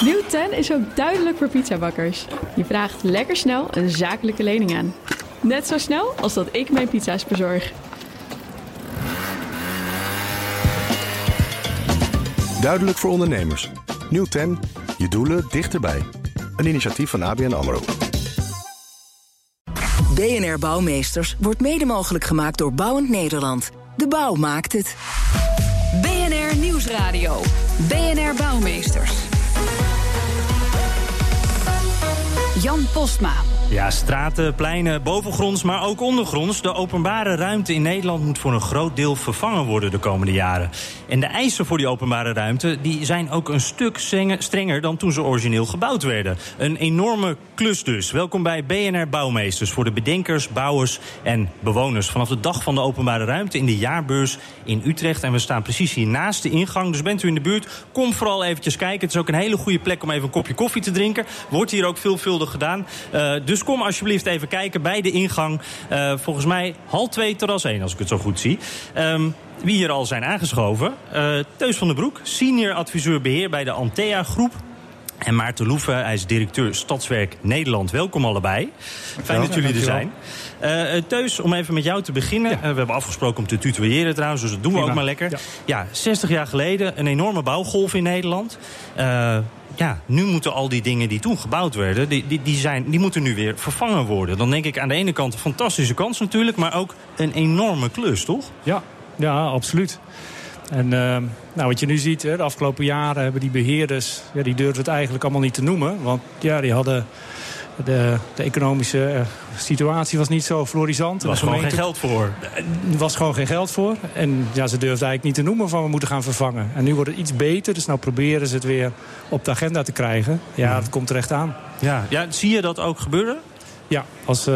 Nieuw 10 is ook duidelijk voor pizzabakkers. Je vraagt lekker snel een zakelijke lening aan. Net zo snel als dat ik mijn pizza's bezorg. Duidelijk voor ondernemers. Nieuw 10. Je doelen dichterbij. Een initiatief van ABN AMRO. BNR Bouwmeesters wordt mede mogelijk gemaakt door Bouwend Nederland. De bouw maakt het. BNR Nieuwsradio. BNR Bouwmeesters. Jan Postma. Ja, straten, pleinen, bovengronds, maar ook ondergronds. De openbare ruimte in Nederland moet voor een groot deel vervangen worden de komende jaren. En de eisen voor die openbare ruimte die zijn ook een stuk strenger dan toen ze origineel gebouwd werden. Een enorme klus dus. Welkom bij BNR Bouwmeesters voor de bedenkers, bouwers en bewoners. Vanaf de dag van de openbare ruimte in de jaarbeurs in Utrecht. En we staan precies hier naast de ingang. Dus bent u in de buurt, kom vooral eventjes kijken. Het is ook een hele goede plek om even een kopje koffie te drinken. Wordt hier ook veelvuldig gedaan. Uh, dus kom alsjeblieft even kijken bij de ingang. Uh, volgens mij hal 2, terras 1, als ik het zo goed zie. Um, wie hier al zijn aangeschoven. Uh, Teus van der Broek, senior adviseur beheer bij de Antea Groep. En Maarten Loeven, hij is directeur Stadswerk Nederland. Welkom allebei. Fijn dat jullie er zijn. Uh, Teus, om even met jou te beginnen. Ja. Uh, we hebben afgesproken om te tutoyeren trouwens, dus dat doen we Prima. ook maar lekker. Ja. ja. 60 jaar geleden een enorme bouwgolf in Nederland. Uh, ja, nu moeten al die dingen die toen gebouwd werden, die, die, die, zijn, die moeten nu weer vervangen worden. Dan denk ik aan de ene kant een fantastische kans natuurlijk, maar ook een enorme klus, toch? Ja, ja absoluut. En uh, nou, wat je nu ziet, hè, de afgelopen jaren hebben die beheerders... Ja, die durfden het eigenlijk allemaal niet te noemen. Want ja, die hadden... De, de economische uh, situatie was niet zo florisant. Er was gewoon geen geld voor. Er was gewoon geen geld voor. En ja, ze durfden eigenlijk niet te noemen van we moeten gaan vervangen. En nu wordt het iets beter, dus nou proberen ze het weer op de agenda te krijgen. Ja, dat komt terecht aan. Ja, ja zie je dat ook gebeuren? Ja, als, uh,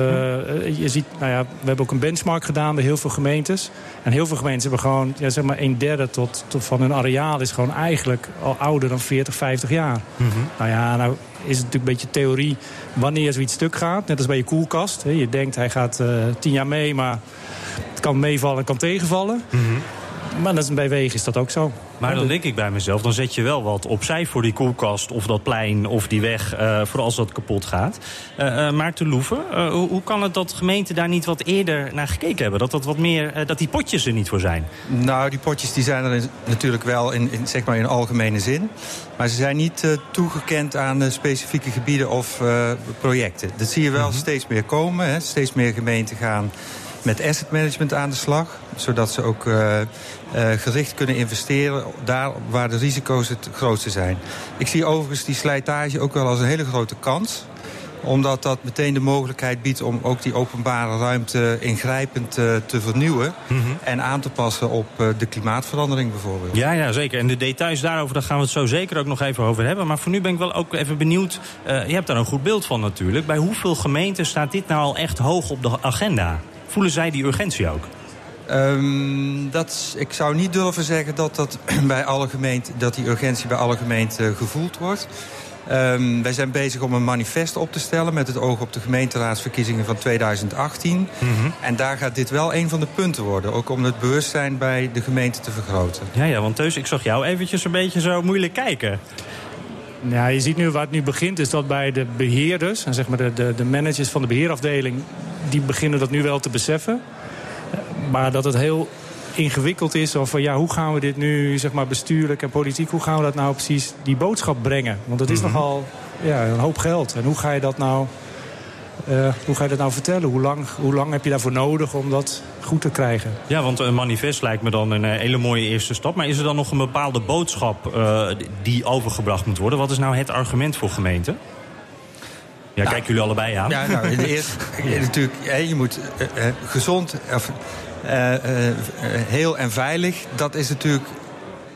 je ziet, nou ja, we hebben ook een benchmark gedaan bij heel veel gemeentes. En heel veel gemeentes hebben gewoon, ja, zeg maar, een derde tot, tot van hun areaal is gewoon eigenlijk al ouder dan 40, 50 jaar. Mm -hmm. Nou ja, nou is het natuurlijk een beetje theorie wanneer zoiets stuk gaat. Net als bij je koelkast. Je denkt hij gaat uh, tien jaar mee, maar het kan meevallen en kan tegenvallen. -hmm. Maar dat is, bij wegen is dat ook zo. Maar dan denk ik bij mezelf, dan zet je wel wat opzij voor die koelkast... of dat plein of die weg, uh, voor als dat kapot gaat. Uh, uh, Maarten Loeven, hoe, hoe, kan het dat gemeenten daar niet wat eerder naar gekeken hebben? Dat, dat, wat meer, dat die potjes er niet voor zijn? Nou, die potjes die zijn er natuurlijk wel in, in zeg maar in algemene zin. Maar ze zijn niet toegekend aan specifieke gebieden of projecten. Dat zie je wel mm -hmm. steeds meer komen. Hè. Steeds meer gemeenten gaan met asset management aan de slag. Zodat ze ook uh, uh, gericht kunnen investeren daar waar de risico's het grootste zijn. Ik zie overigens die slijtage ook wel als een hele grote kans omdat dat meteen de mogelijkheid biedt om ook die openbare ruimte ingrijpend uh, te vernieuwen. Mm -hmm. En aan te passen op de klimaatverandering bijvoorbeeld. Ja, ja, zeker. En de details daarover, daar gaan we het zo zeker ook nog even over hebben. Maar voor nu ben ik wel ook even benieuwd. Uh, je hebt daar een goed beeld van natuurlijk. Bij hoeveel gemeenten staat dit nou al echt hoog op de agenda? Voelen zij die urgentie ook? Um, dat, ik zou niet durven zeggen dat, dat, bij alle gemeenten, dat die urgentie bij alle gemeenten gevoeld wordt. Um, wij zijn bezig om een manifest op te stellen... met het oog op de gemeenteraadsverkiezingen van 2018. Mm -hmm. En daar gaat dit wel een van de punten worden. Ook om het bewustzijn bij de gemeente te vergroten. Ja, ja want Teus, ik zag jou eventjes een beetje zo moeilijk kijken. Ja, je ziet nu waar het nu begint, is dat bij de beheerders... en zeg maar de, de, de managers van de beheerafdeling... die beginnen dat nu wel te beseffen. Maar dat het heel ingewikkeld is. Of van ja, hoe gaan we dit nu zeg maar, bestuurlijk en politiek... hoe gaan we dat nou precies die boodschap brengen? Want het is mm -hmm. nogal ja, een hoop geld. En hoe ga je dat nou... Uh, hoe ga je dat nou vertellen? Hoe lang, hoe lang heb je daarvoor nodig om dat goed te krijgen? Ja, want een manifest lijkt me dan een hele mooie eerste stap. Maar is er dan nog een bepaalde boodschap uh, die overgebracht moet worden? Wat is nou het argument voor gemeenten? Ja, nou, kijken jullie allebei aan. Ja, nou, in de eerste, natuurlijk, je moet uh, gezond, heel en veilig. Dat is natuurlijk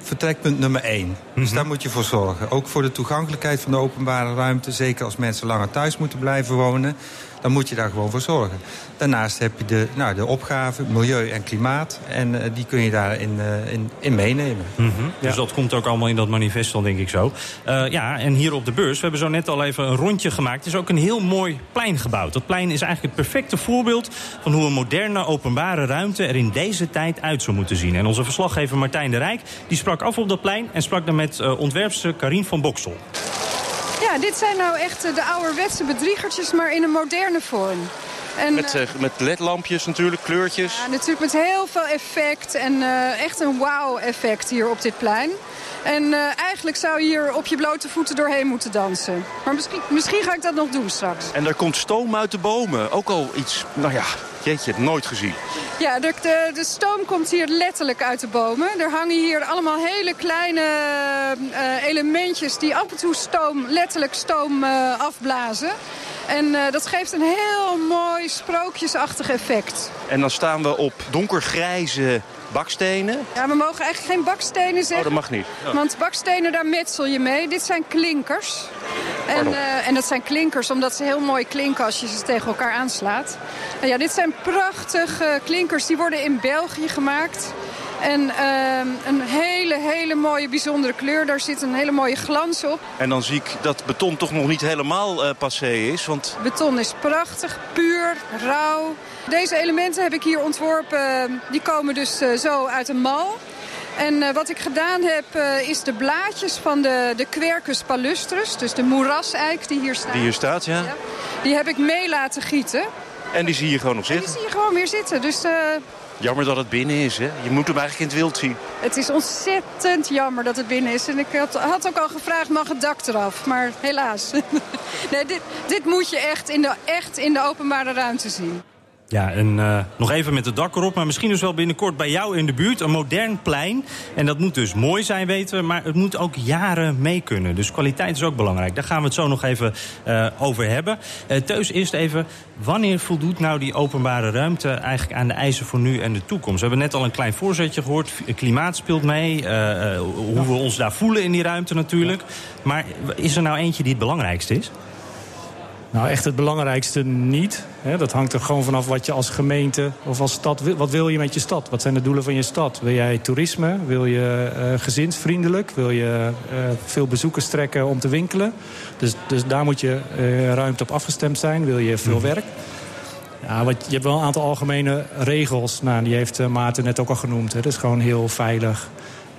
vertrekpunt nummer één. Mm -hmm. Dus daar moet je voor zorgen. Ook voor de toegankelijkheid van de openbare ruimte. Zeker als mensen langer thuis moeten blijven wonen. Dan moet je daar gewoon voor zorgen. Daarnaast heb je de, nou, de opgave, milieu en klimaat. En uh, die kun je daarin uh, in, in meenemen. Mm -hmm. ja. Dus dat komt ook allemaal in dat manifest dan, denk ik zo. Uh, ja, en hier op de beurs, we hebben zo net al even een rondje gemaakt. Het is ook een heel mooi plein gebouwd. Dat plein is eigenlijk het perfecte voorbeeld... van hoe een moderne openbare ruimte er in deze tijd uit zou moeten zien. En onze verslaggever Martijn de Rijk die sprak af op dat plein... en sprak dan met ontwerpster Karien van Boksel. Dit zijn nou echt de ouderwetse bedriegertjes, maar in een moderne vorm. En, met, uh, met ledlampjes natuurlijk, kleurtjes. Ja, natuurlijk met heel veel effect en uh, echt een wow-effect hier op dit plein. En uh, eigenlijk zou je hier op je blote voeten doorheen moeten dansen. Maar misschien, misschien ga ik dat nog doen straks. En er komt stoom uit de bomen. Ook al iets, nou ja, jeetje, nooit gezien. Ja, de, de, de, stoom komt hier letterlijk uit de bomen. Er hangen hier allemaal hele kleine uh, elementjes die af en toe stoom, letterlijk stoom uh, afblazen. En uh, dat geeft een heel mooi sprookjesachtig effect. En dan staan we op donkergrijze bakstenen. Ja, we mogen eigenlijk geen bakstenen zeggen. Oh, dat mag niet. Want bakstenen, daar metsel je mee. Dit zijn klinkers. En, uh, en dat zijn klinkers omdat ze heel mooi klinken als je ze tegen elkaar aanslaat. En ja, dit zijn prachtige klinkers. Die worden in België gemaakt. En uh, een hele, hele mooie, bijzondere kleur. Daar zit een hele mooie glans op. En dan zie ik dat beton toch nog niet helemaal uh, passé is. Want... Beton is prachtig, puur, rauw. Deze elementen heb ik hier ontworpen. Die komen dus uh, zo uit een mal. En uh, wat ik gedaan heb is de blaadjes van de, de Quercus palustrus. Dus de moeraseik die hier staat. Die hier staat, ja. ja die heb ik mee laten gieten. En die zie je gewoon nog zitten? En die zie je gewoon weer zitten. Dus... Uh, Jammer dat het binnen is, hè? Je moet hem eigenlijk in het wild zien. Het is ontzettend jammer dat het binnen is. En ik had, had ook al gevraagd, mag het dak eraf? Maar helaas. nee, dit, dit moet je echt in, de, echt in de openbare ruimte zien. Ja, en uh, nog even met het dak erop, maar misschien dus wel binnenkort bij jou in de buurt. Een modern plein. En dat moet dus mooi zijn, weten we, maar het moet ook jaren mee kunnen. Dus kwaliteit is ook belangrijk. Daar gaan we het zo nog even uh, over hebben. Uh, Teus, eerst even, wanneer voldoet nou die openbare ruimte eigenlijk aan de eisen voor nu en de toekomst? We hebben net al een klein voorzetje gehoord. Klimaat speelt mee, hoe we ons daar voelen in die ruimte natuurlijk. Maar is er nou eentje die het belangrijkste is? Nou, echt het belangrijkste niet. Dat hangt er gewoon vanaf wat je als gemeente of als stad... Wat wil je met je stad? Wat zijn de doelen van je stad? Wil jij toerisme? Wil je uh, gezinsvriendelijk? Wil je uh, veel bezoekers trekken om te winkelen? Dus, dus daar moet je uh, ruimte op afgestemd zijn. Wil je veel werk? Ja, wat, je hebt wel een aantal algemene regels. Nou, die heeft Maarten net ook al genoemd. Hè. Dat is gewoon heel veilig.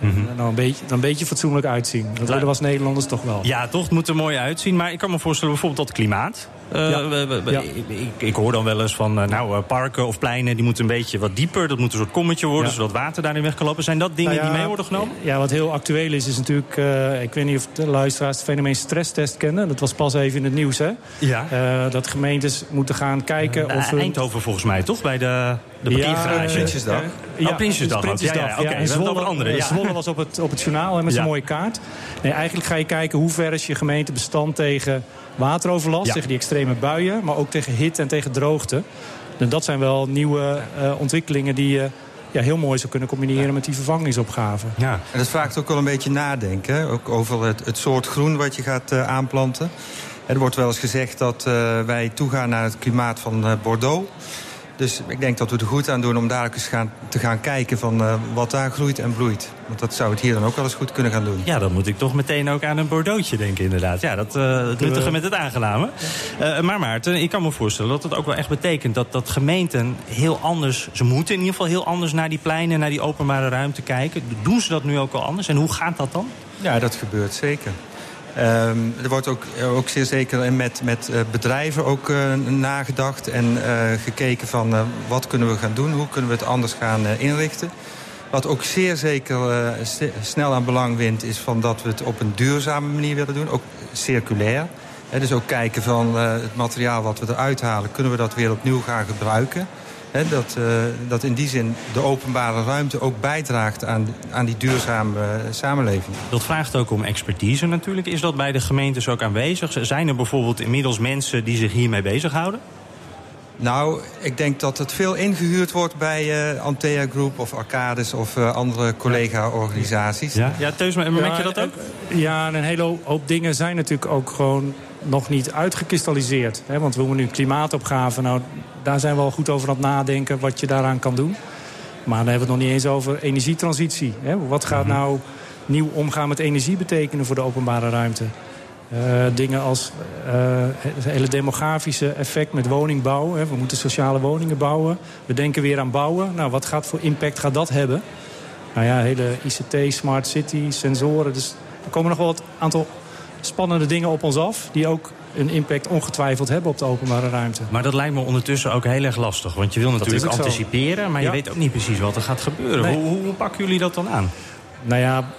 Mm -hmm. nou, een beetje, dan een beetje fatsoenlijk uitzien. Dat willen we als Nederlanders toch wel. Ja, toch? Het moet er mooi uitzien. Maar ik kan me voorstellen bijvoorbeeld dat klimaat. Uh, ja. we, we, ja. ik, ik, hoor dan wel eens van uh, nou, parken of pleinen... die moeten een beetje wat dieper. Dat moet een soort kommetje worden, ja. zodat water daarin weg kan lopen. Zijn dat dingen nou die mee worden genomen? Ja, wat heel actueel is, is natuurlijk... Uh, ik weet niet of de luisteraars het fenomeen stresstest kennen. Dat was pas even in het nieuws, hè? Ja. dat gemeentes moeten gaan kijken of... Eindhoven volgens mij, toch? Bij de, de parkeergarage. Ja, Prinsjesdag. Ja, oh, Prinsjesdag. Prinsjesdag. Ja, okay. over andere. Ja. Zwolle was op het, op het journaal hè, met zo'n mooie kaart. Nee, eigenlijk ga je kijken hoe ver is je gemeente bestand tegen wateroverlast, tegen die extreme buien, maar ook tegen hitte en tegen droogte. En dat zijn wel nieuwe uh, ontwikkelingen die je ja, heel mooi zou kunnen combineren met die vervangingsopgave. Ja. En dat vraagt ook wel een beetje nadenken, ook over het, het soort groen wat je gaat uh, aanplanten. Er wordt wel eens gezegd dat uh, wij toegaan naar het klimaat van Bordeaux. Dus ik denk dat we er goed aan doen om daar eens gaan, te gaan kijken van uh, wat daar groeit en bloeit. Want dat zou het hier dan ook wel eens goed kunnen gaan doen. Ja, dan moet ik toch meteen ook aan een Bordeauxje denken inderdaad. Ja, dat uh, het nuttige met het aangename. Uh, maar Maarten, ik kan me voorstellen dat het ook wel echt betekent... dat, dat gemeenten heel anders, ze moeten in ieder geval heel anders... naar die pleinen, naar die openbare ruimte kijken. Doen ze dat nu ook al anders? En hoe gaat dat dan? Ja, dat gebeurt zeker. Um, er wordt ook, ook zeer zeker met, met uh, bedrijven ook uh, nagedacht en uh, gekeken van wat kunnen we gaan doen, hoe kunnen we het anders gaan inrichten. Wat ook zeer zeker snel aan belang wint is van dat we het op een duurzame manier willen doen, ook circulair. Dus ook kijken van het materiaal wat we eruit halen, kunnen we dat weer opnieuw gaan gebruiken. He, dat, uh, dat in die zin de openbare ruimte ook bijdraagt aan, aan die duurzame uh, samenleving. Dat vraagt ook om expertise natuurlijk. Is dat bij de gemeentes ook aanwezig? Zijn er bijvoorbeeld inmiddels mensen die zich hiermee bezighouden? Nou, ik denk dat het veel ingehuurd wordt bij uh, Antea Group of Arcades of uh, andere collega-organisaties. Ja, ja Teus, merk je dat ook? Ja, een hele hoop dingen zijn natuurlijk ook gewoon nog niet uitgekristalliseerd. Hè? Want we moeten nu klimaatopgave. Nou, daar zijn we al goed over aan het nadenken wat je daaraan kan doen. Maar dan hebben we het nog niet eens over energietransitie. Hè? Wat gaat nou nieuw omgaan met energie betekenen voor de openbare ruimte? Uh, dingen als uh, het hele demografische effect met woningbouw. Hè. We moeten sociale woningen bouwen. We denken weer aan bouwen. Nou, wat gaat voor impact gaat dat hebben? Nou ja, hele ICT, smart city, sensoren. Dus er komen nog wel een aantal spannende dingen op ons af... die ook een impact ongetwijfeld hebben op de openbare ruimte. Maar dat lijkt me ondertussen ook heel erg lastig. Want je wil natuurlijk anticiperen, maar je weet ook niet precies wat er gaat gebeuren. Hoe, hoe, pakken jullie dat dan aan? Nou ja,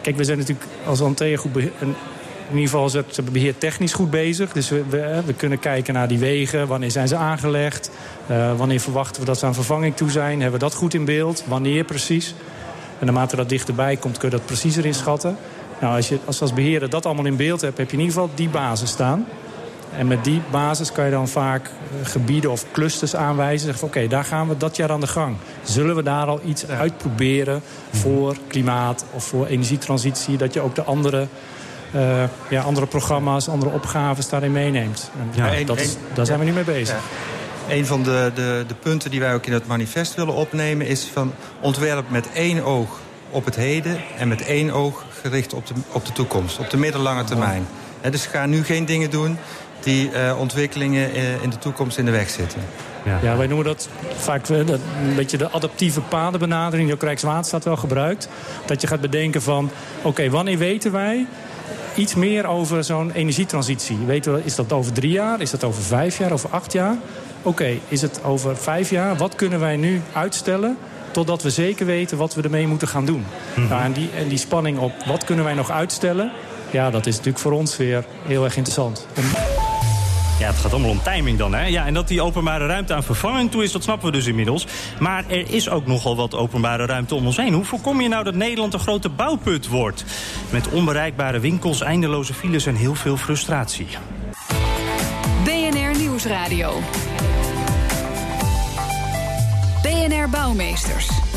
kijk, we zijn natuurlijk als Antea goed... In ieder geval is het beheer technisch goed bezig. Dus we, we, kunnen kijken naar die wegen. Wanneer zijn ze aangelegd? Uh, wanneer verwachten we dat ze aan vervanging toe zijn? Hebben we dat goed in beeld? Wanneer precies? En naarmate dat dichterbij komt, kun je dat preciezer inschatten. Nou, als je als, als beheerder dat allemaal in beeld hebt, heb je in ieder geval die basis staan. En met die basis kan je dan vaak eh, gebieden of clusters aanwijzen. Zeggen oké, daar gaan we dat jaar aan de gang. Zullen we daar al iets uitproberen voor klimaat of voor energietransitie? Dat je ook de andere, uh, ja, andere programma's, andere opgaves daarin meeneemt. En ja, dat is, daar zijn we nu mee bezig. Ja. Een van de, de, de punten die wij ook in het manifest willen opnemen... is van ontwerp met één oog op het heden... en met één oog gericht op de, op de toekomst, op de middellange termijn. He, dus ga nu geen dingen doen die uh, ontwikkelingen uh, in de toekomst in de weg zitten. Ja. ja, wij noemen dat vaak uh, een beetje de adaptieve padenbenadering... die ook Rijkswaterstaat wel gebruikt. Dat je gaat bedenken van, oké, wanneer weten wij iets meer over zo'n energietransitie? Weten we, is dat over drie jaar? Is dat over vijf jaar? Over acht jaar? Oké, is het over vijf jaar? Wat kunnen wij nu uitstellen totdat we zeker weten wat we ermee moeten gaan doen? Mm nou, en, die, en die spanning op wat kunnen wij nog uitstellen... ja, dat is natuurlijk voor ons weer heel erg interessant. Ja, het gaat allemaal om timing dan, hè? Ja, en dat die openbare ruimte aan vervanging toe is, dat snappen we dus inmiddels. Maar er is ook nogal wat openbare ruimte om ons heen. Hoe voorkom je nou dat Nederland een grote bouwput wordt? Met onbereikbare winkels, eindeloze files en heel veel frustratie. BNR Nieuwsradio. Bouwmeesters.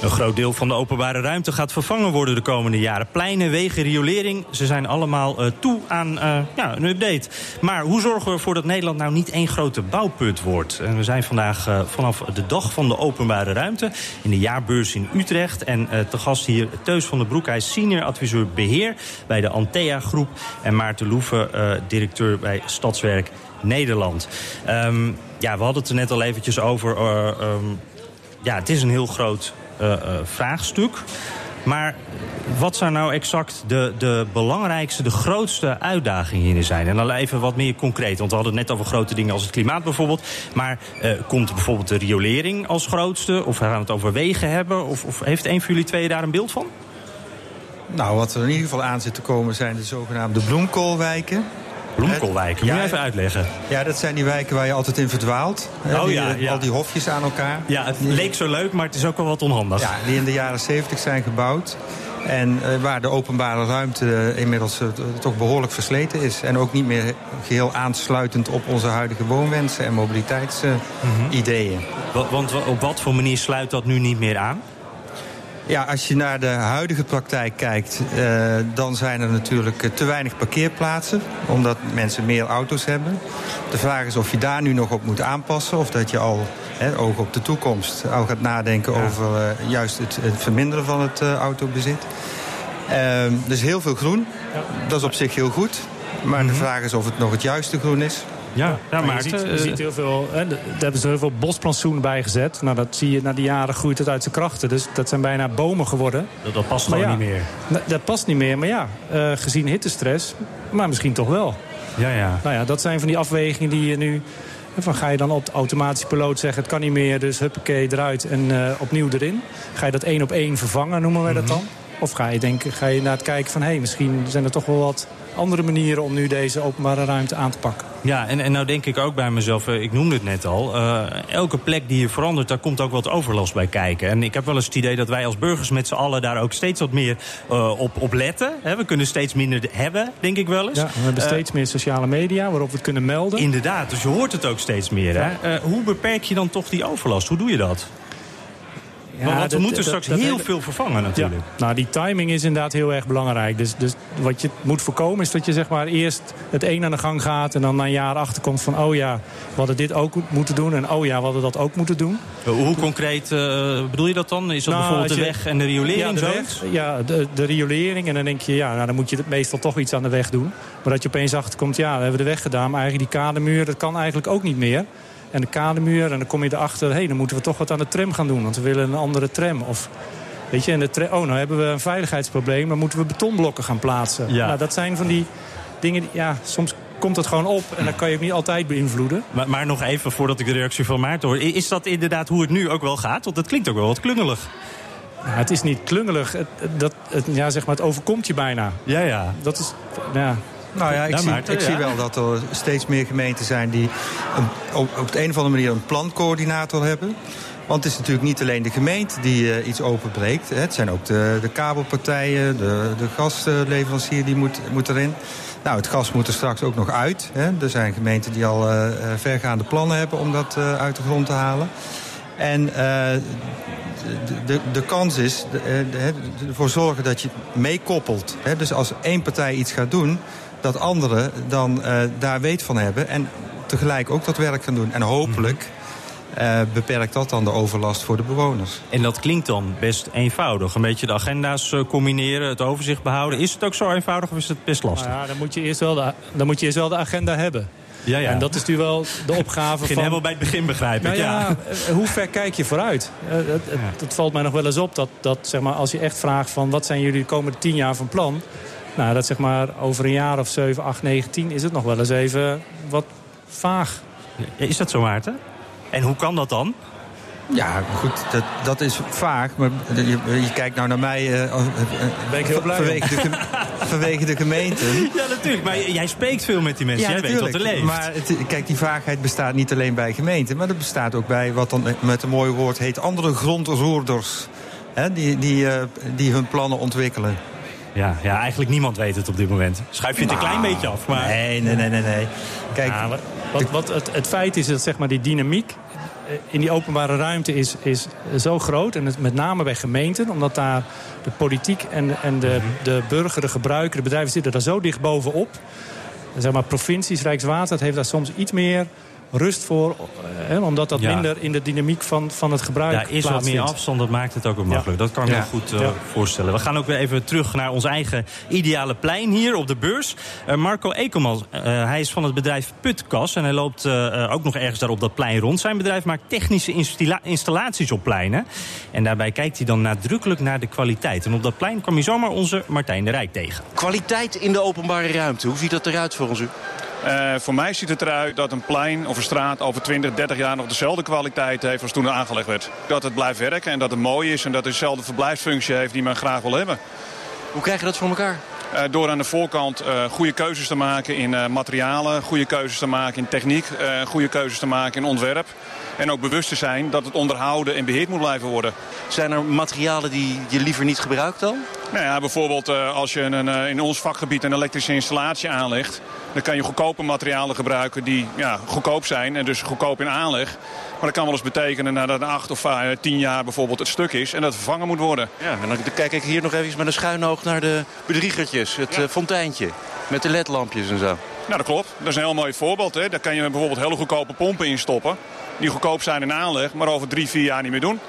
Een groot deel van de openbare ruimte gaat vervangen worden de komende jaren. Pleinen, wegen, riolering, ze zijn allemaal uh, toe aan uh, ja, een update. Maar hoe zorgen we ervoor dat Nederland nou niet één grote bouwput wordt? En we zijn vandaag uh, vanaf de dag van de openbare ruimte in de jaarbeurs in Utrecht. En te gast hier Teus van der Broek, hij is senior adviseur beheer bij de Antea Groep. En Maarten Loeven, directeur bij Stadswerk Nederland. Um, ja, we hadden het er net al eventjes over. Um, ja, het is een heel groot vraagstuk. Maar wat zou nou exact de, de belangrijkste, de grootste uitdaging hierin zijn? En dan even wat meer concreet. Want we hadden het net over grote dingen als het klimaat bijvoorbeeld. Maar uh, komt bijvoorbeeld de riolering als grootste? Of gaan we het over wegen hebben? Of, of heeft een van jullie twee daar een beeld van? Nou, wat er in ieder geval aan zit te komen zijn de zogenaamde bloemkoolwijken. Bloemkoolwijken, moet je even uitleggen. Ja, dat zijn die wijken waar je altijd in verdwaalt. Oh, die, ja, ja, Al die hofjes aan elkaar. Ja, het leek zo leuk, maar het is ook wel wat onhandig. Ja, die in de jaren 70 zijn gebouwd. En uh, waar de openbare ruimte inmiddels uh, toch behoorlijk versleten is. En ook niet meer geheel aansluitend op onze huidige woonwensen en mobiliteitsideeën. Mm -hmm. Want op wat voor manier sluit dat nu niet meer aan? Ja, als je naar de huidige praktijk kijkt, uh, dan zijn er natuurlijk te weinig parkeerplaatsen. Omdat mensen meer auto's hebben. De vraag is of je daar nu nog op moet aanpassen. Of dat je al, oog op de toekomst, al gaat nadenken ja. over uh, juist het, het, verminderen van het uh, autobezit. dus heel veel groen. Ja. Dat is op zich heel goed. Maar mm -hmm. de vraag is of het nog het juiste groen is. Ja, ja maar, je, ziet, je ziet heel veel. Hè, daar hebben ze heel veel bosplantsoen bij gezet. Nou, dat zie je na die jaren groeit het uit zijn krachten. Dus dat zijn bijna bomen geworden. Dat, dat past gewoon ja, niet meer. Dat past niet meer, maar ja, uh, gezien hittestress, maar misschien toch wel. Ja, ja. Nou ja, dat zijn van die afwegingen die je nu. Van ga je dan op de automatische piloot zeggen... het kan niet meer, dus huppakee eruit en uh, opnieuw erin. Ga je dat één op één vervangen, noemen wij dat dan? Of ga je, denken, ga je naar het kijken van... hé, hey, misschien zijn er toch wel wat andere manieren om nu deze openbare ruimte aan te pakken. Ja, en, en nou denk ik ook bij mezelf, ik noemde het net al... Uh, elke plek die je verandert, daar komt ook wat overlast bij kijken. En ik heb wel eens het idee dat wij als burgers met z'n allen... daar ook steeds wat meer uh, op, op letten. He, we kunnen steeds minder hebben, denk ik wel eens. Ja, we hebben steeds meer sociale media waarop we het kunnen melden. Inderdaad, dus je hoort het ook steeds meer. Hè? hoe beperk je dan toch die overlast? Hoe doe je dat? Ja, want we dat, moeten straks dat, heel veel vervangen natuurlijk. Ja, nou, die timing is inderdaad heel erg belangrijk. Dus, dus wat je moet voorkomen is dat je zeg maar eerst het een aan de gang gaat... en dan na een jaar achterkomt van... oh ja, we hadden dit ook moeten doen en oh ja, we hadden dat ook moeten doen. Hoe concreet uh, bedoel je dat dan? Is dat nou, bijvoorbeeld de weg en de riolering? Ja, de, weg, ja de, de, riolering. En dan denk je, ja, nou, dan moet je meestal toch iets aan de weg doen. Maar dat je opeens achterkomt, ja, we hebben de weg gedaan... maar eigenlijk die kademuur, dat kan eigenlijk ook niet meer en de kademuur. En dan kom je erachter, hé, hey, dan moeten we toch wat aan de tram gaan doen. Want we willen een andere tram. Of Weet je, en de oh, nou hebben we een veiligheidsprobleem, dan moeten we betonblokken gaan plaatsen. Ja. Nou, dat zijn van die dingen, die, ja, soms komt het gewoon op en dan kan je het niet altijd beïnvloeden. Maar, maar nog even voordat ik de reactie van Maarten hoor. Is dat inderdaad hoe het nu ook wel gaat? Want het klinkt ook wel wat klungelig. Ja, het is niet klungelig, het, het- dat, het, ja, zeg maar, het overkomt je bijna. Ja, ja. Dat is, ja, Nou ja, ik, Ja, zie, Maarten, ik ja. zie wel dat er steeds meer gemeenten zijn die een, op, op de een of andere manier een plancoördinator hebben. Want het is natuurlijk niet alleen de gemeente die eh, iets openbreekt. Hè. Het zijn ook de, de kabelpartijen, de, de gasleverancier die moet, moet erin. Nou, het gas moet er straks ook nog uit. Hè. Er zijn gemeenten die al eh, eh, vergaande plannen hebben om dat uit de grond te halen. En de, de, de kans is ervoor zorgen dat je meekoppelt. Dus als één partij iets gaat doen, dat anderen dan eh, daar weet van hebben. En tegelijk ook dat werk gaan doen. En hopelijk eh, beperkt dat dan de overlast voor de bewoners. En dat klinkt dan best eenvoudig. Een beetje de agenda's eh, combineren, het overzicht behouden. Is het ook zo eenvoudig of is het best lastig? nou ja, dan, moet je eerst wel de, dan moet je eerst wel de agenda hebben. Ja, ja. En dat is natuurlijk wel de opgave Begin van... helemaal bij het begin begrijp ik. Nou ja. ja, hoe ver kijk je vooruit? Het, het, het valt mij nog wel eens op dat, dat zeg maar, als je echt vraagt van wat zijn jullie de komende tien jaar van plan? Nou, dat zeg maar over een jaar of 7, 8, 9, 10 is het nog wel eens even wat vaag. Is dat zo, Maarten? En hoe kan dat dan? Ja, goed, dat, dat is vaag. Maar je, je kijkt nou naar mij eh, als- eh, Ben ik heel blij vanwege, de, vanwege de gemeente. Ja, natuurlijk. Maar jij spreekt veel met die mensen. jij weet wat er leeft. Maar het, kijk, die vaagheid bestaat niet alleen bij gemeenten... maar dat bestaat ook bij wat dan met een mooi woord heet... andere grondroerders. Hè, die, die, eh, die hun plannen ontwikkelen. Ja, ja, eigenlijk niemand weet het op dit moment. Schuif je het een klein beetje af. Maar... Nee, nee, nee, nee. nee. Kijk, wat, wat, het, het feit is dat zeg maar, die dynamiek eh, in die openbare ruimte is, is zo groot. En het, met name bij gemeenten, omdat daar de politiek en, en de, de burger, de gebruiker, de bedrijven zitten daar zo dicht bovenop. En Zeg maar, provincies, Rijkswaterstaat heeft daar soms iets meer rust voor. eh, omdat dat Ja. minder in de dynamiek van, van het gebruik Ja, is wat meer afstand, dat maakt het ook wel makkelijk. Dat kan ik Ja. me goed eh, Ja. voorstellen. We gaan ook weer even terug naar ons eigen ideale plein hier op de beurs. Eh, Marco Ekelman, hij is van het bedrijf Putkas en hij loopt ook nog ergens daar op dat plein rond. Zijn bedrijf maakt technische installa- installaties op pleinen. En daarbij kijkt hij dan nadrukkelijk naar de kwaliteit. En op dat plein kwam hij zomaar onze Martijn de Rijk tegen. Kwaliteit in de openbare ruimte. Hoe ziet dat eruit volgens u? Eh, voor mij ziet het eruit dat een plein of een straat over 20, 30 jaar nog dezelfde kwaliteit heeft als toen het aangelegd werd. Dat het blijft werken en dat het mooi is en dat het dezelfde verblijfsfunctie heeft die men graag wil hebben. Hoe krijg je dat voor elkaar? Eh, door aan de voorkant eh, goede keuzes te maken in materialen, goede keuzes te maken in techniek, goede keuzes te maken in ontwerp. En ook bewust te zijn dat het onderhouden en beheerd moet blijven worden. Zijn er materialen die je liever niet gebruikt dan? Nou ja, bijvoorbeeld eh, als je een, eh, in ons vakgebied een elektrische installatie aanlegt... dan kan je goedkope materialen gebruiken die ja, goedkoop zijn en dus goedkoop in aanleg. Maar dat kan wel eens betekenen nadat acht of eh, tien jaar bijvoorbeeld het stuk is... en dat vervangen moet worden. Ja, en dan kijk ik hier nog even met een schuin oog naar de bedriegertjes. Het eh, fonteintje met de ledlampjes en zo. Nou, dat klopt. Dat is een heel mooi voorbeeld. Hè. Daar kan je bijvoorbeeld hele goedkope pompen in stoppen... die goedkoop zijn in aanleg, maar over drie, vier jaar niet meer doen.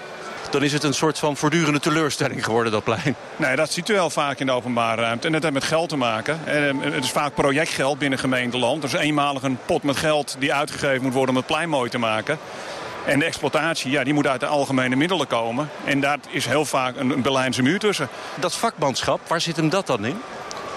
Dan is het een soort van voortdurende teleurstelling geworden, dat plein. Nee, dat ziet u wel vaak in de openbare ruimte. En dat heeft met geld te maken. En, eh, het is vaak projectgeld binnen gemeenteland. Dus eenmalig een pot met geld die uitgegeven moet worden om het plein mooi te maken. En de exploitatie, ja, die moet uit de algemene middelen komen. En daar is heel vaak een, een Berlijnse muur tussen. Dat vakmanschap, waar zit hem dat dan in?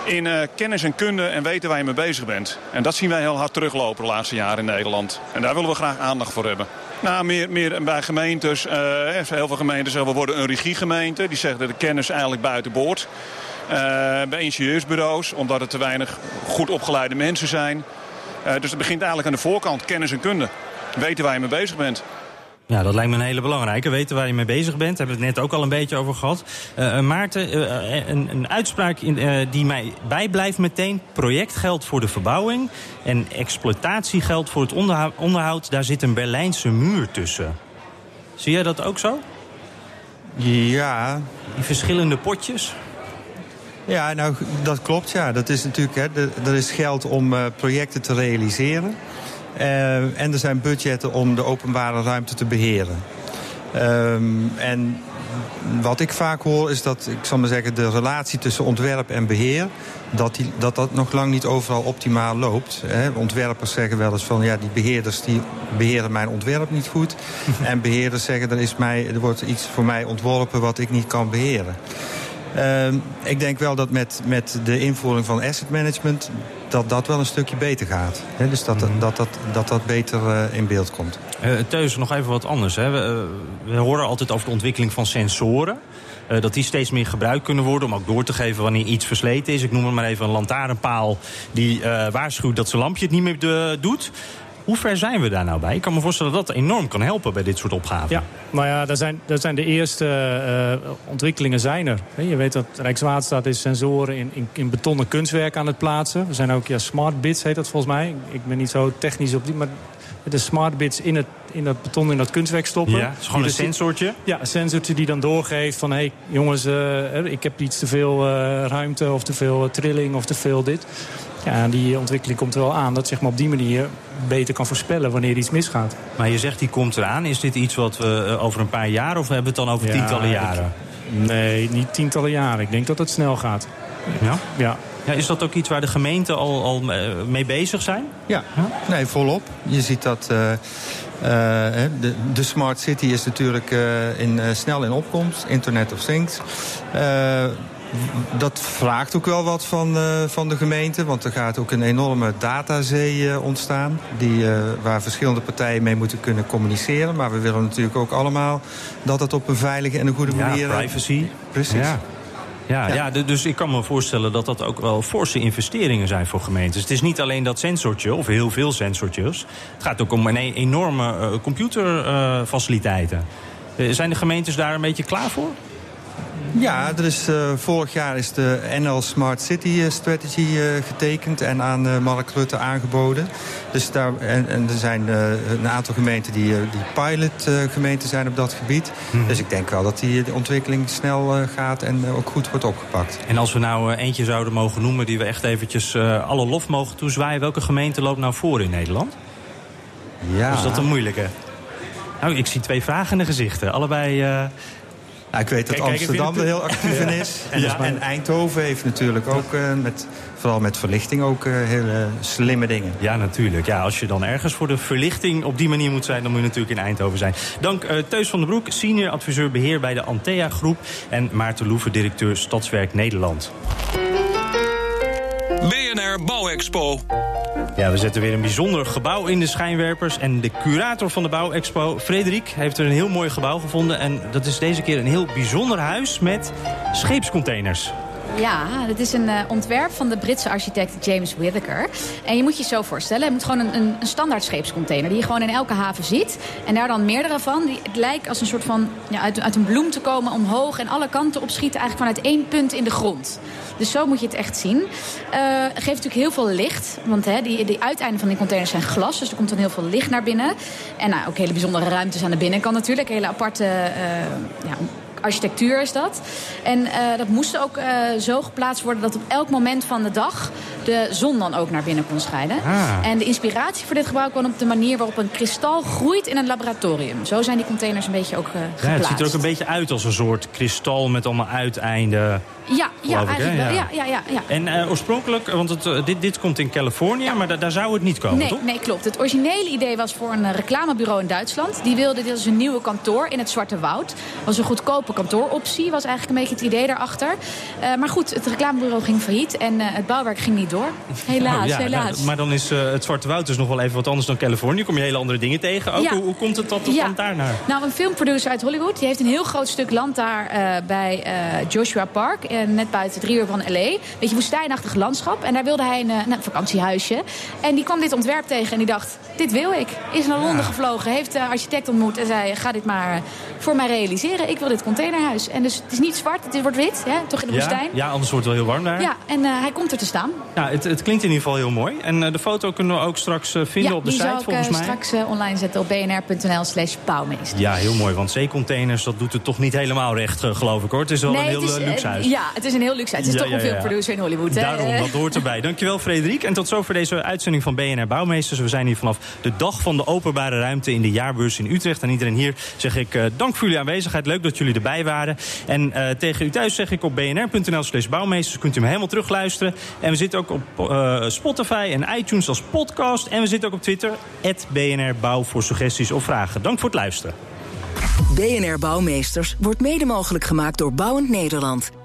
In eh, kennis en kunde en weten waar je mee bezig bent. En dat zien wij heel hard teruglopen de laatste jaren in Nederland. En daar willen we graag aandacht voor hebben. Nou, meer, meer bij gemeentes. eh, heel veel gemeenten zeggen we worden een regiegemeente. Die zeggen dat de kennis eigenlijk buiten boord. Eh, bij ingenieursbureaus, omdat er te weinig goed opgeleide mensen zijn. Eh, dus het begint eigenlijk aan de voorkant, kennis en kunde. Weten waar je mee bezig bent. Ja, dat lijkt me een hele belangrijke. Weten waar je mee bezig bent. Daar hebben we het net ook al een beetje over gehad. Eh, eh, Maarten, eh, een, een uitspraak in, die mij bijblijft meteen. Projectgeld voor de verbouwing en exploitatiegeld voor het onderhou- onderhoud. Daar zit een Berlijnse muur tussen. Zie jij dat ook zo? ja, Die verschillende potjes? Ja, nou, dat klopt. Ja. Dat is natuurlijk, hè, er is geld om projecten te realiseren. Eh, en er zijn budgetten om de openbare ruimte te beheren. Ehm, en wat ik vaak hoor is dat, ik zal maar zeggen, de relatie tussen ontwerp en beheer, dat die, dat, dat nog lang niet overal optimaal loopt. Hè. Ontwerpers zeggen wel eens van, ja, die beheerders die beheren mijn ontwerp niet goed. en beheerders zeggen, er, is mij, er wordt iets voor mij ontworpen wat ik niet kan beheren. Ehm, ik denk wel dat met, met de invoering van asset management... dat dat wel een stukje beter gaat. Dus dat, dat, dat, dat dat beter eh, in beeld komt. Uh, Teus, nog even wat anders. Hè. We, uh, we, horen altijd over de ontwikkeling van sensoren. Dat die steeds meer gebruikt kunnen worden om ook door te geven wanneer iets versleten is. Ik noem er maar even een lantaarnpaal die waarschuwt dat zijn lampje het niet meer doet. Hoe ver zijn we daar nou bij? Ik kan me voorstellen dat dat enorm kan helpen bij dit soort opgaven. Ja, nou ja, daar zijn, daar zijn de eerste uh, ontwikkelingen zijn er. Je weet dat Rijkswaterstaat is sensoren in, in, in, betonnen kunstwerk aan het plaatsen. Er zijn ook ja, smart bits, heet dat volgens mij. Ik ben niet zo technisch op die, maar de smart bits in, het, in dat beton, in dat kunstwerk stoppen. Ja, is gewoon een sensortje? Ja, een sensortje die dan doorgeeft van... hé, hey, jongens, uh, ik heb iets te veel uh, ruimte of te veel trilling of te veel dit. Ja, die ontwikkeling komt er wel aan. Dat zeg maar op die manier beter kan voorspellen wanneer iets misgaat. Maar je zegt die komt eraan. Is dit iets wat we over een paar jaar of hebben we het dan over ja, tientallen jaren? Ik, nee, niet tientallen jaren. Ik denk dat het snel gaat. Ja? Ja. Ja, is dat ook iets waar de gemeenten al, al mee bezig zijn? Ja, nee, volop. Je ziet dat uh, uh, de, de, smart city is natuurlijk uh, in, snel in opkomst. Internet of Things dat vraagt ook wel wat van, uh, van de gemeente. Want er gaat ook een enorme datazee uh, ontstaan. Die, uh, waar verschillende partijen mee moeten kunnen communiceren. Maar we willen natuurlijk ook allemaal dat het op een veilige en een goede ja, manier... privacy. Precies. Ja. Ja, ja. ja, dus ik kan me voorstellen dat dat ook wel forse investeringen zijn voor gemeentes. Het is niet alleen dat sensortje, of heel veel sensortjes. Het gaat ook om een enorme computerfaciliteiten. zijn de gemeentes daar een beetje klaar voor? Ja, er is, uh, vorig jaar is de NL Smart City Strategy uh, getekend en aan uh, Mark Rutte aangeboden. Dus daar, en, en er zijn een aantal gemeenten die, die pilotgemeenten zijn op dat gebied. Mm. Dus ik denk wel dat die ontwikkeling snel gaat en ook goed wordt opgepakt. En als we nou eentje zouden mogen noemen die we echt eventjes alle lof mogen toezwaaien... welke gemeente loopt nou voor in Nederland? Ja. Of is dat een moeilijke? Nou, ik zie twee vragende gezichten. Allebei... Nou, ik weet dat kijk, Amsterdam er heel actief in is. En, ja. en, Eindhoven heeft natuurlijk ook, uh, met, vooral met verlichting, ook uh, hele slimme dingen. Ja, natuurlijk. Ja, als je dan ergens voor de verlichting op die manier moet zijn... dan moet je natuurlijk in Eindhoven zijn. Dank uh, Teus van den Broek, senior adviseur beheer bij de Antea Groep... en Maarten Loeven, directeur Stadswerk Nederland. BNR Bouwexpo. Ja, we zetten weer een bijzonder gebouw in de schijnwerpers. En de curator van de Bouwexpo, Frederik, heeft er een heel mooi gebouw gevonden. En dat is deze keer een heel bijzonder huis met scheepscontainers. Ja, dat is een uh, ontwerp van de Britse architect James Whittaker. En je moet je zo voorstellen, het moet gewoon een, een, een, standaard scheepscontainer... die je gewoon in elke haven ziet. En daar dan meerdere van. Die, het lijkt als een soort van ja, uit, uit een bloem te komen omhoog... en alle kanten opschieten eigenlijk vanuit één punt in de grond. Dus zo moet je het echt zien. Uh, geeft natuurlijk heel veel licht. Want hè, die, die uiteinden van die containers zijn glas. Dus er komt dan heel veel licht naar binnen. En nou, ook hele bijzondere ruimtes aan de binnenkant natuurlijk. Hele aparte uh, ja, architectuur is dat. En uh, dat moest ook uh, zo geplaatst worden dat op elk moment van de dag de zon dan ook naar binnen kon schijnen. Ah. En de inspiratie voor dit gebouw kwam op de manier waarop een kristal groeit in een laboratorium. Zo zijn die containers een beetje ook geplaatst. Ja, het ziet er ook een beetje uit als een soort kristal met allemaal uiteinden. Ja, ja ik, eigenlijk wel. Ja, ja, ja, ja. En uh, oorspronkelijk, want het, uh, dit, dit komt in Californië, ja. maar da daar zou het niet komen, nee, toch? Nee, klopt. Het originele idee was voor een reclamebureau in Duitsland. Die wilde dit als een nieuwe kantoor in het Zwarte Woud. was een goedkope kantooroptie, was eigenlijk een beetje het idee daarachter. Uh, maar goed, het reclamebureau ging failliet en het bouwwerk ging niet door. Helaas, oh, ja, helaas. Nou, maar dan is het Zwarte Woud dus nog wel even wat anders dan Californië. Kom je hele andere dingen tegen ook. Hoe, hoe, komt het dat tot daar naar? Nou, een filmproducer uit Hollywood, die heeft een heel groot stuk land daar bij Joshua Park. Net buiten het uur van L.A. Beetje woestijnachtig landschap. En daar wilde hij een, een, vakantiehuisje. En die kwam dit ontwerp tegen en die dacht, dit wil ik. Is naar Londen gevlogen, heeft de architect ontmoet en zei... ga dit maar voor mij realiseren. Ik wil dit containerhuis. En dus het is niet zwart, het wordt wit. Ja, toch in de ja, woestijn. Ja, anders wordt het wel heel warm daar. Ja, en hij komt er te staan. Ja, het, het, klinkt in ieder geval heel mooi. En de foto kunnen we ook straks vinden ja, op de site, volgens mij. Ja, die zal ik straks online zetten op bnr.nl slash. Ja, heel mooi. Want zeecontainers, dat doet het toch niet helemaal recht, geloof ik hoor. Het is wel nee, een heel is, luxe huis. Ja, Ja, het is een heel luxe. Het is Ja, toch ja, een ja. filmproducer in Hollywood. hè? Daarom, dat hoort erbij. Dankjewel, Frederik. En tot zover deze uitzending van BNR Bouwmeesters. We zijn hier vanaf de dag van de openbare ruimte in de jaarbeurs in Utrecht. En iedereen hier zeg ik eh, dank voor jullie aanwezigheid. Leuk dat jullie erbij waren. En eh, tegen u thuis zeg ik op bnr.nl slash bouwmeesters kunt u hem helemaal terugluisteren. En we zitten ook op eh, Spotify en iTunes als podcast. En we zitten ook op Twitter, BNR Bouw voor suggesties of vragen. Dank voor het luisteren. BNR Bouwmeesters wordt mede mogelijk gemaakt door Bouwend Nederland.